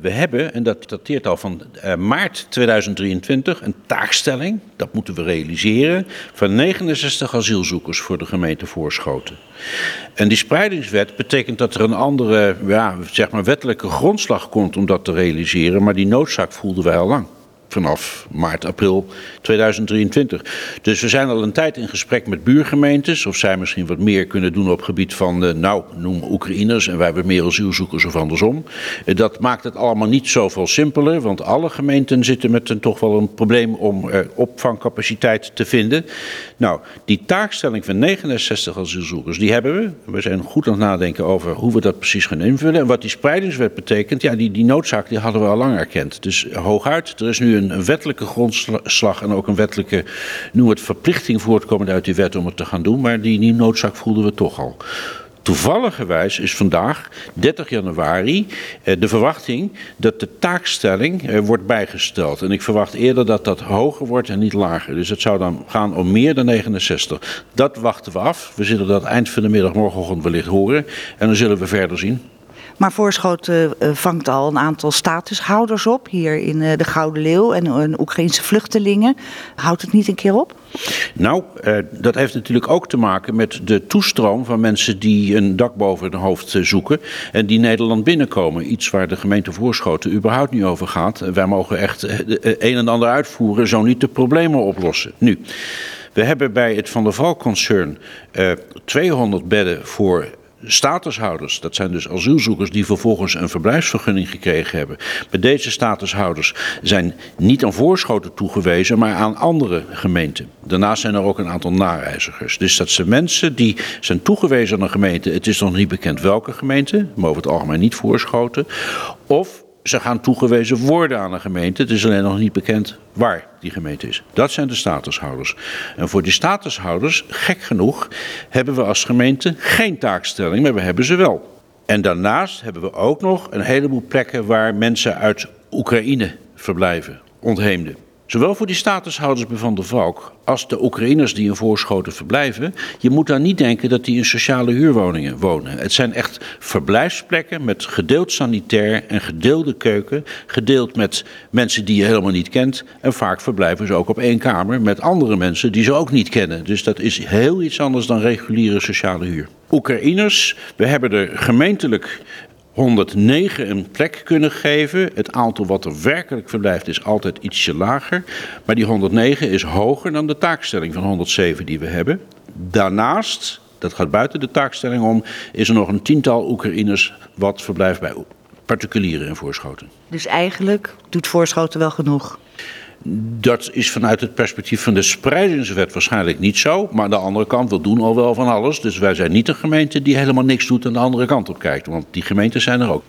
We hebben, en dat dateert al van uh, maart 2023, een taakstelling, dat moeten we realiseren, van 69 asielzoekers voor de gemeente Voorschoten. En die spreidingswet betekent dat er een andere, ja, zeg maar wettelijke grondslag komt om dat te realiseren, maar die noodzaak voelden wij al lang vanaf maart, april 2023. Dus we zijn al een tijd in gesprek met buurgemeentes. Of zij misschien wat meer kunnen doen op gebied van, uh, nou, noem Oekraïners en wij hebben meer asielzoekers of andersom. Uh, dat maakt het allemaal niet zoveel simpeler, want alle gemeenten zitten met een, toch wel een probleem om uh, opvangcapaciteit te vinden. Nou, die taakstelling van 69 asielzoekers, die hebben we. We zijn goed aan het nadenken over hoe we dat precies gaan invullen. En wat die spreidingswet betekent, ja, die, die noodzaak die hadden we al lang erkend. Dus hooguit, er is nu een, wettelijke grondslag en ook een wettelijke, noem het verplichting voortkomend uit die wet om het te gaan doen. Maar die, die noodzaak voelden we toch al. Toevalligerwijs is vandaag, 30 januari, eh, de verwachting dat de taakstelling eh, wordt bijgesteld. En ik verwacht eerder dat dat hoger wordt en niet lager. Dus het zou dan gaan om meer dan 69. Dat wachten we af. We zullen dat eind van de middag morgenochtend wellicht horen. En dan zullen we verder zien. Maar Voorschoten uh, vangt al een aantal statushouders op, hier in uh, de Gouden Leeuw en Oekraïnse vluchtelingen. Houdt het niet een keer op? Nou, dat heeft natuurlijk ook te maken met de toestroom van mensen die een dak boven hun hoofd zoeken en die Nederland binnenkomen. Iets waar de gemeente Voorschoten überhaupt niet over gaat. Wij mogen echt een en ander uitvoeren, zo niet de problemen oplossen. Nu. We hebben bij het Van der Valk concern 200 bedden voor statushouders, dat zijn dus asielzoekers die vervolgens een verblijfsvergunning gekregen hebben. Bij deze statushouders zijn niet aan voorschoten toegewezen, maar aan andere gemeenten. Daarnaast zijn er ook een aantal nareizigers. Dus dat zijn mensen die zijn toegewezen aan een gemeente, het is nog niet bekend welke gemeente, maar over het algemeen niet voorschoten. Of ze gaan toegewezen worden aan een gemeente. Het is alleen nog niet bekend waar die gemeente is. Dat zijn de statushouders. En voor die statushouders, gek genoeg, hebben we als gemeente geen taakstelling, maar we hebben ze wel. En daarnaast hebben we ook nog een heleboel plekken waar mensen uit Oekraïne verblijven, ontheemden. Zowel voor die statushouders bij Van der Valk als de Oekraïners die in Voorschoten verblijven. Je moet dan niet denken dat die in sociale huurwoningen wonen. Het zijn echt verblijfsplekken met gedeeld sanitair en gedeelde keuken. Gedeeld met mensen die je helemaal niet kent. En vaak verblijven ze ook op één kamer met andere mensen die ze ook niet kennen. Dus dat is heel iets anders dan reguliere sociale huur. Oekraïners, we hebben er gemeentelijk 109 een plek kunnen geven. Het aantal wat er werkelijk verblijft is altijd ietsje lager. Maar die 109 is hoger dan de taakstelling van 107 die we hebben. Daarnaast, dat gaat buiten de taakstelling om, is er nog een tiental Oekraïners wat verblijft bij particulieren in Voorschoten. Dus eigenlijk doet Voorschoten wel genoeg? Dat is vanuit het perspectief van de spreidingswet waarschijnlijk niet zo. Maar aan de andere kant, we doen al wel van alles. Dus wij zijn niet een gemeente die helemaal niks doet en de andere kant op kijkt. Want die gemeenten zijn er ook.